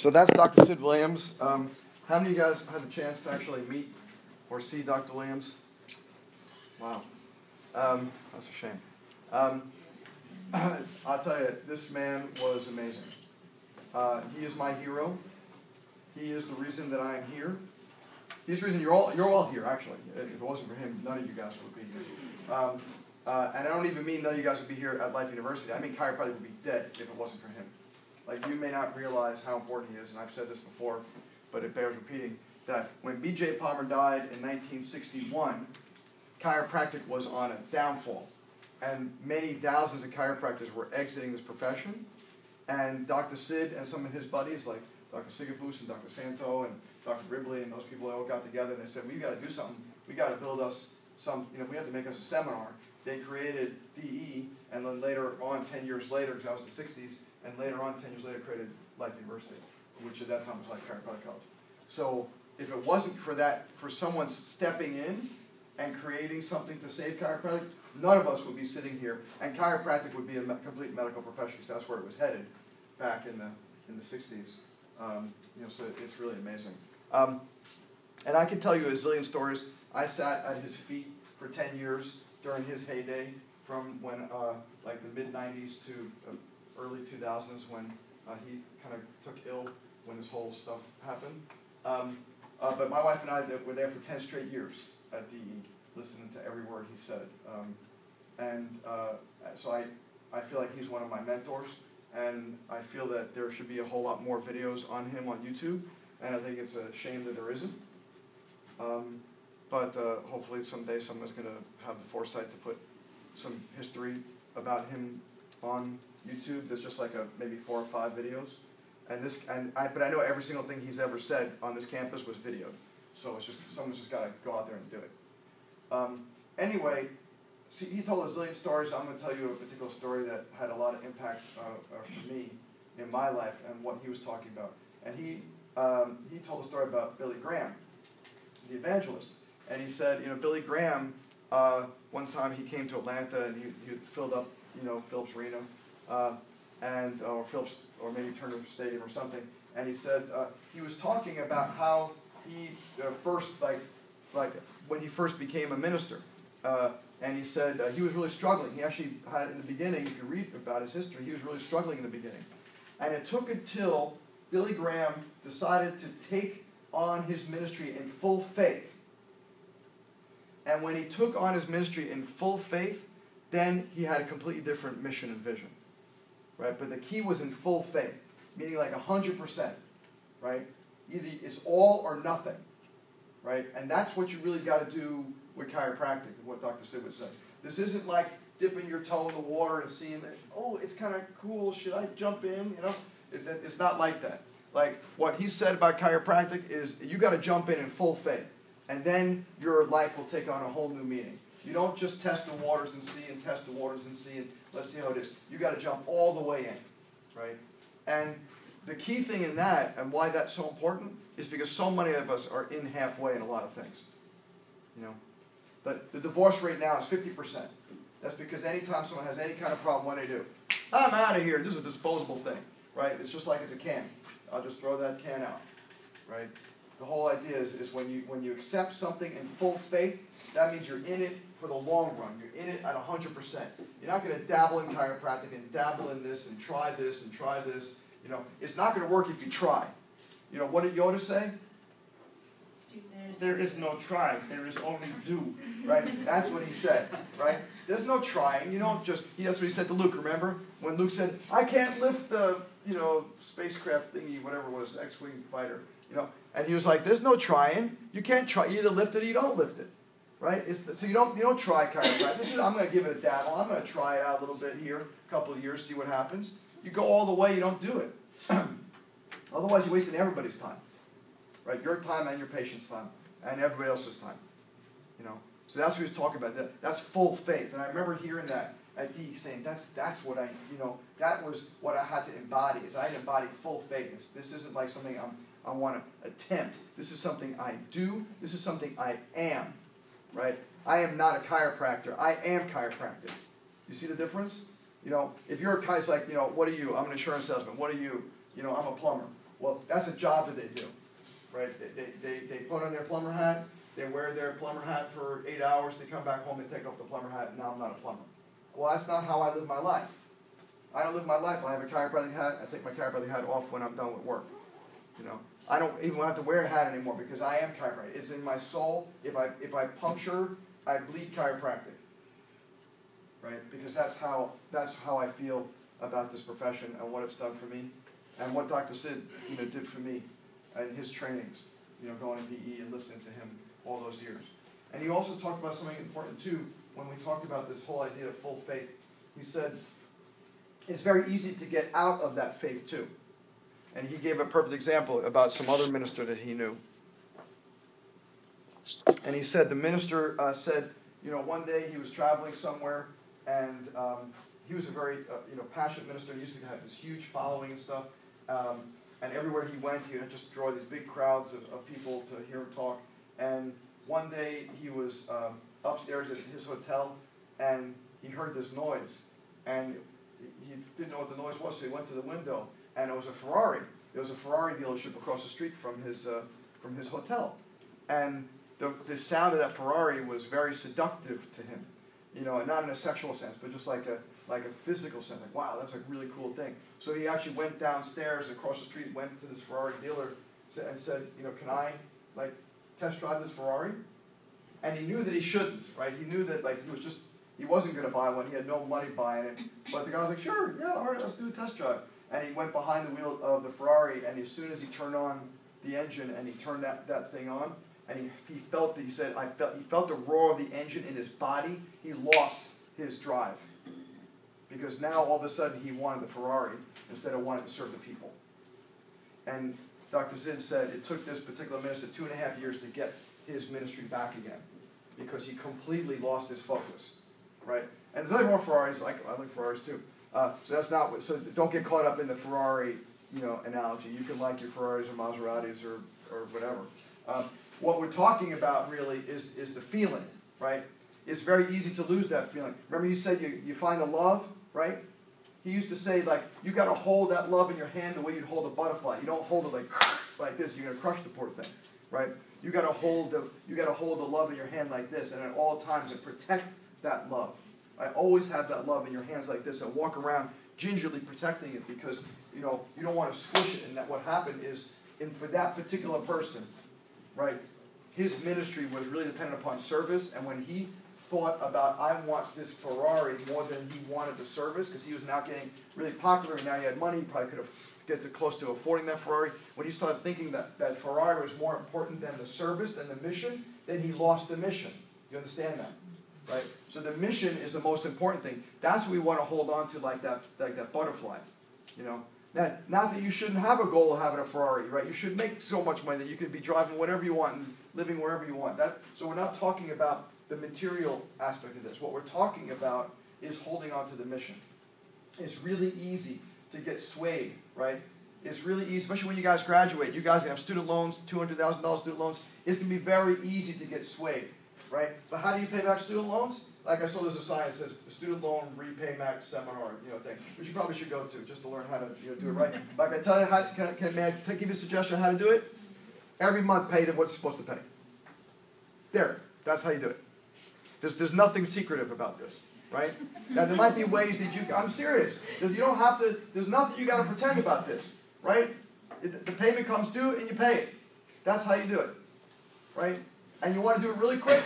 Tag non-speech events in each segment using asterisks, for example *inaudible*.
So that's Dr. Sid Williams. Um, how many of you guys had the chance to actually meet or see Dr. Williams? Wow. Um, that's a shame. Um, *clears throat* I'll tell you, this man was amazing. Uh, he is my hero. He is the reason that I am here. He's the reason you're all you're all here. Actually, if it wasn't for him, none of you guys would be here. Um, uh, and I don't even mean none of you guys would be here at Life University. I mean chiropractic would be dead if it wasn't for him. Like you may not realize how important he is, and I've said this before, but it bears repeating. That when B.J. Palmer died in 1961, chiropractic was on a downfall, and many thousands of chiropractors were exiting this profession. And Dr. Sid and some of his buddies, like Dr. Sigafoose and Dr. Santo and Dr. Ribley and those people all got together and they said, "We've got to do something. We got to build us some, you know, we have to make us a seminar. They created DE, and then later on, 10 years later, because that was the 60s, and later on, 10 years later, created Life University, which at that time was like chiropractic college. So if it wasn't for that, for someone stepping in and creating something to save chiropractic, none of us would be sitting here, and chiropractic would be a complete medical profession because that's where it was headed back in the in the 60s. Um, you know, so it's really amazing. Um, and I can tell you a zillion stories. I sat at his feet for 10 years during his heyday, from when uh, like the mid 90s to uh, early 2000s when uh, he kind of took ill when this whole stuff happened. Um, uh, but my wife and I were there for 10 straight years at DE, listening to every word he said. Um, and uh, so I, I feel like he's one of my mentors, and I feel that there should be a whole lot more videos on him on YouTube, and I think it's a shame that there isn't. Um, but uh, hopefully someday someone's going to have the foresight to put some history about him on YouTube. There's just like a maybe four or five videos, and this and I but I know every single thing he's ever said on this campus was videoed. So it's just someone's just got to go out there and do it. Um, anyway, see, he told a zillion stories. I'm going to tell you a particular story that had a lot of impact uh, uh, for me in my life and what he was talking about. And he um, he told a story about Billy Graham, the evangelist. And he said, you know, Billy Graham, uh, one time he came to Atlanta and he, he filled up, you know, Phillips Arena, uh, and or Phillips or maybe Turner Stadium or something. And he said uh, he was talking about how he uh, first like like when he first became a minister. Uh, and he said uh, he was really struggling. He actually had in the beginning, if you read about his history, he was really struggling in the beginning. And it took until Billy Graham decided to take on his ministry in full faith and when he took on his ministry in full faith, then he had a completely different mission and vision. Right? But the key was in full faith, meaning like 100%. Right? Either it's all or nothing. Right? And that's what you really got to do with chiropractic, what Dr. Sid would say. This isn't like dipping your toe in the water and seeing that, oh, it's kind of cool. Should I jump in? You know, it, it's not like that. Like what he said about chiropractic is you got to jump in in full faith and then your life will take on a whole new meaning. You don't just test the waters and see and test the waters and see and let's see how it is. You got to jump all the way in, right? And the key thing in that and why that's so important is because so many of us are in halfway in a lot of things. You know, but the divorce rate now is 50%. That's because anytime someone has any kind of problem, what do they do? I'm out of here. This is a disposable thing, right? It's just like it's a can. I'll just throw that can out, right? The whole idea is, is when you when you accept something in full faith, that means you're in it for the long run. You're in it at 100%. You're not going to dabble in chiropractic and dabble in this and try this and try this. You know, it's not going to work if you try. You know, what did Yoda say? There is no try, there is only do. Right? That's what he said, right? There's no trying. You don't just, he, that's what he said to Luke, remember? When Luke said, I can't lift the, you know, spacecraft thingy, whatever it was, X-Wing fighter. You know, and he was like, "There's no trying. You can't try. You either lift it or you don't lift it, right? The, so you don't you don't try chiropractic. This is I'm going to give it a dabble. I'm going to try it out a little bit here, a couple of years, see what happens. You go all the way, you don't do it. *clears throat* Otherwise, you're wasting everybody's time, right? Your time and your patient's time and everybody else's time. You know. So that's what he was talking about. That, that's full faith. And I remember hearing that at D saying that's that's what I you know that was what I had to embody is I had to embody full faith. This, this isn't like something I'm I want to attempt. This is something I do. This is something I am, right? I am not a chiropractor. I am chiropractic. You see the difference? You know, if you're a guy's like, you know, what are you? I'm an insurance salesman. What are you? You know, I'm a plumber. Well, that's a job that they do, right? They, they, they, put on their plumber hat, they wear their plumber hat for eight hours, they come back home and take off the plumber hat, now I'm not a plumber. Well, that's not how I live my life. I don't live my life, I have a chiropractic hat, I take my chiropractic hat off when I'm done with work. You know, I don't even have to wear a hat anymore because I am chiropractic. It's in my soul. If I if I puncture, I bleed chiropractic. Right? Because that's how that's how I feel about this profession and what it's done for me, and what Dr. Sid you know did for me, and his trainings. You know, going to DE and listening to him all those years. And he also talked about something important too when we talked about this whole idea of full faith. He said it's very easy to get out of that faith too. And he gave a perfect example about some other minister that he knew. And he said, the minister uh, said, you know, one day he was traveling somewhere and um, he was a very, uh, you know, passionate minister. He used to have this huge following and stuff. Um, and everywhere he went, he would just draw these big crowds of, of people to hear him talk. And one day he was um, upstairs at his hotel and he heard this noise. And he didn't know what the noise was, so he went to the window and it was a Ferrari. There was a Ferrari dealership across the street from his uh, from his hotel, and the the sound of that Ferrari was very seductive to him. You know, not in a sexual sense, but just like a like a physical sense. Like, wow, that's a really cool thing. So he actually went downstairs across the street, went to this Ferrari dealer, and said, you know, can I like test drive this Ferrari? And he knew that he shouldn't, right? He knew that like he was just he wasn't going to buy one. He had no money buying it. But the guy was like, sure, yeah, all right, let's do a test drive and he went behind the wheel of the Ferrari, and as soon as he turned on the engine and he turned that, that thing on, and he, he felt he said I felt he felt the roar of the engine in his body. He lost his drive because now all of a sudden he wanted the Ferrari instead of wanting to serve the people. And Dr. Sid said it took this particular minister two and a half years to get his ministry back again because he completely lost his focus, right? And there's nothing more Ferraris. Like I like Ferraris too. Uh, so that's not what, so don't get caught up in the Ferrari, you know, analogy. You can like your Ferraris or Maseratis or, or whatever. Um, what we're talking about really is, is the feeling, right? It's very easy to lose that feeling. Remember you said you, you find a love, right? He used to say like, you got to hold that love in your hand the way you'd hold a butterfly. You don't hold it like, like this. You're going to crush the poor thing, right? You got to hold the, you got to hold the love in your hand like this, and at all times and protect that love. I always have that love in your hands like this and walk around gingerly protecting it because you know you don't want to squish it. And that what happened is, and for that particular person, right, his ministry was really dependent upon service. And when he thought about I want this Ferrari more than he wanted the service because he was now getting really popular and now he had money, he probably could have get to close to affording that Ferrari. When he started thinking that that Ferrari was more important than the service, than the mission, then he lost the mission. You understand that? Right? So the mission is the most important thing. That's what we want to hold on to like that, like that butterfly, you know. Now, not that you shouldn't have a goal of having a Ferrari, right? You should make so much money that you could be driving whatever you want and living wherever you want. That, so we're not talking about the material aspect of this. What we're talking about is holding on to the mission. It's really easy to get swayed, right? It's really easy, especially when you guys graduate. You guys have student loans, $200,000 student loans. It's going to be very easy to get swayed right? But how do you pay back student loans? Like I saw there's a sign that says student loan repayment seminar, you know, thing, which you probably should go to just to learn how to you know, do it right. Mm-hmm. But I can tell you how, can, I, can, may I give you a suggestion on how to do it? Every month pay what you're supposed to pay. There, that's how you do it. There's, there's nothing secretive about this, right? Now there might be ways that you, I'm serious. There's, you don't have to, there's nothing you got to pretend about this, right? It, the payment comes due and you pay it. That's how you do it, right? And you want to do it really quick,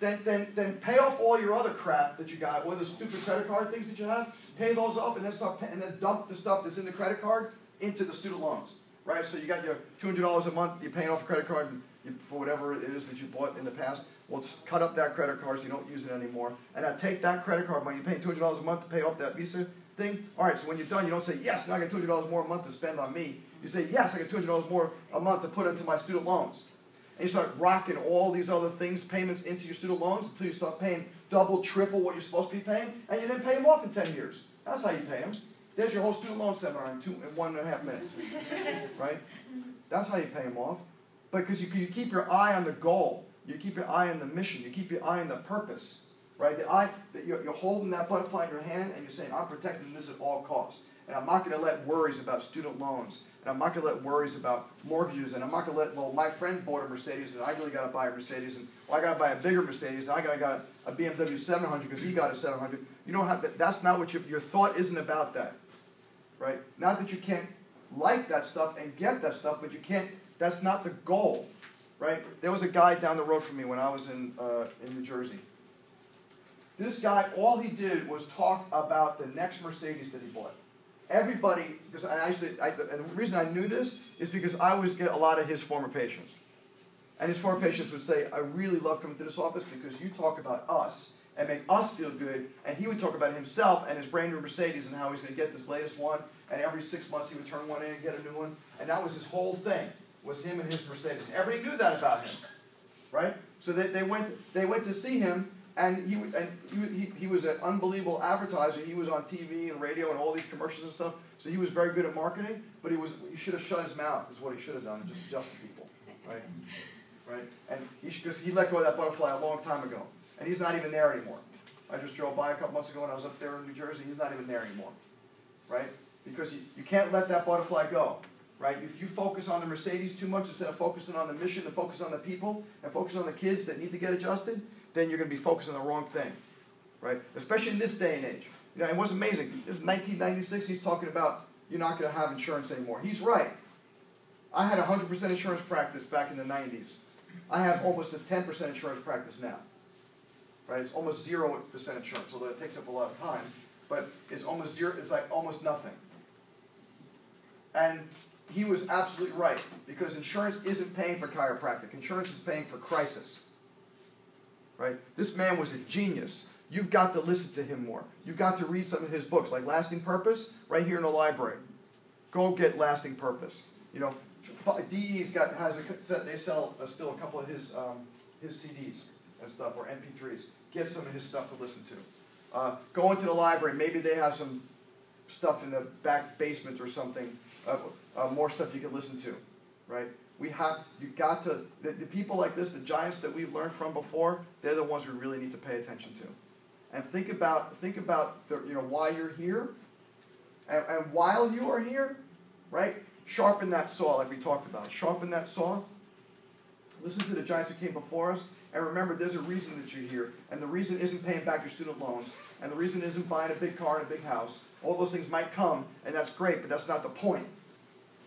then, then, then pay off all your other crap that you got, all the stupid credit card things that you have, pay those off, and then start and then dump the stuff that's in the credit card into the student loans, right? So you got your two hundred dollars a month, you're paying off a credit card you, for whatever it is that you bought in the past. Well, cut up that credit card so you don't use it anymore, and I take that credit card money, you're paying two hundred dollars a month to pay off that Visa thing. All right, so when you're done, you don't say yes, now I got two hundred dollars more a month to spend on me. You say yes, I got two hundred dollars more a month to put into my student loans and you start rocking all these other things, payments into your student loans until you start paying double, triple what you're supposed to be paying, and you didn't pay them off in 10 years. That's how you pay them. There's your whole student loan seminar in, two, in one and a half minutes, *laughs* right? That's how you pay them off. Because you, you keep your eye on the goal, you keep your eye on the mission, you keep your eye on the purpose, right? The eye, you're, you're holding that butterfly in your hand and you're saying, I'm protecting this at all costs. And I'm not going to let worries about student loans, and I'm not gonna let worries about mortgages, and I'm not gonna let, well, my friend bought a Mercedes, and I really gotta buy a Mercedes, and, well, I gotta buy a bigger Mercedes, and I gotta got a BMW seven hundred, cause he got a seven hundred. You don't have, that. that's not what your, your thought isn't about that, right? Not that you can't like that stuff and get that stuff, but you can't, that's not the goal, right? There was a guy down the road from me when I was in, uh, in New Jersey. This guy, all he did was talk about the next Mercedes that he bought. Everybody, because I used to, I, and the reason I knew this is because I always get a lot of his former patients. And his former patients would say, I really love coming to this office because you talk about us and make us feel good. And he would talk about himself and his brand new Mercedes and how he's going to get this latest one. And every six months he would turn one in and get a new one. And that was his whole thing, was him and his Mercedes. Everybody knew that about him, right? So they, they went they went to see him, and he and he, he, he was an unbelievable advertiser. He was on TV and radio and all these commercials and stuff. So he was very good at marketing. But he was he should have shut his mouth. Is what he should have done. Just adjust the people, right? Right? And he because he let go of that butterfly a long time ago, and he's not even there anymore. I just drove by a couple months ago when I was up there in New Jersey. He's not even there anymore, right? Because you, you can't let that butterfly go, right? If you focus on the Mercedes too much instead of focusing on the mission and focus on the people and focus on the kids that need to get adjusted, then you're going to be focused on the wrong thing, right? Especially in this day and age. You know, it was amazing. This is 1996. He's talking about you're not going to have insurance anymore. He's right. I had 100% insurance practice back in the 90s. I have almost a 10% insurance practice now. Right? It's almost 0% insurance, although it takes up a lot of time. But it's almost zero, it's like almost nothing. And he was absolutely right, because insurance isn't paying for chiropractic. Insurance is paying for crisis. Right? This man was a genius. You've got to listen to him more. You've got to read some of his books, like Lasting Purpose, right here in the library. Go get Lasting Purpose. You know, DE's got has a they sell uh, still a couple of his um, his CDs and stuff or MP3s. Get some of his stuff to listen to. Uh, go into the library. Maybe they have some stuff in the back basement or something. Uh, uh, more stuff you can listen to, right? We have you got to the, the people like this, the giants that we've learned from before. They're the ones we really need to pay attention to, and think about think about the, you know why you're here, and, and while you are here, right? Sharpen that saw, like we talked about. Sharpen that saw. Listen to the giants who came before us. And remember, there's a reason that you're here. And the reason isn't paying back your student loans. And the reason isn't buying a big car and a big house. All those things might come, and that's great, but that's not the point.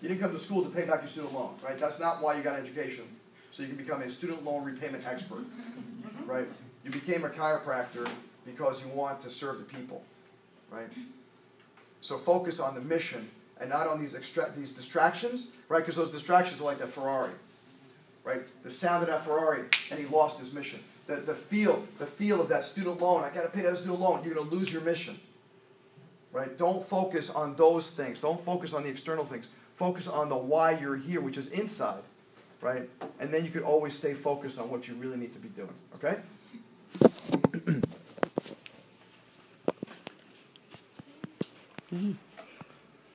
You didn't come to school to pay back your student loan, right? That's not why you got an education. So you can become a student loan repayment expert, *laughs* right? You became a chiropractor because you want to serve the people, right? So focus on the mission and not on these extra- these distractions, right? Because those distractions are like that Ferrari, right? The sound of that Ferrari, and he lost his mission. The, the feel, the feel of that student loan. I got to pay that student loan. You're going to lose your mission, right? Don't focus on those things. Don't focus on the external things. Focus on the why you're here, which is inside, right? And then you could always stay focused on what you really need to be doing. Okay. *clears throat* Mm-hmm.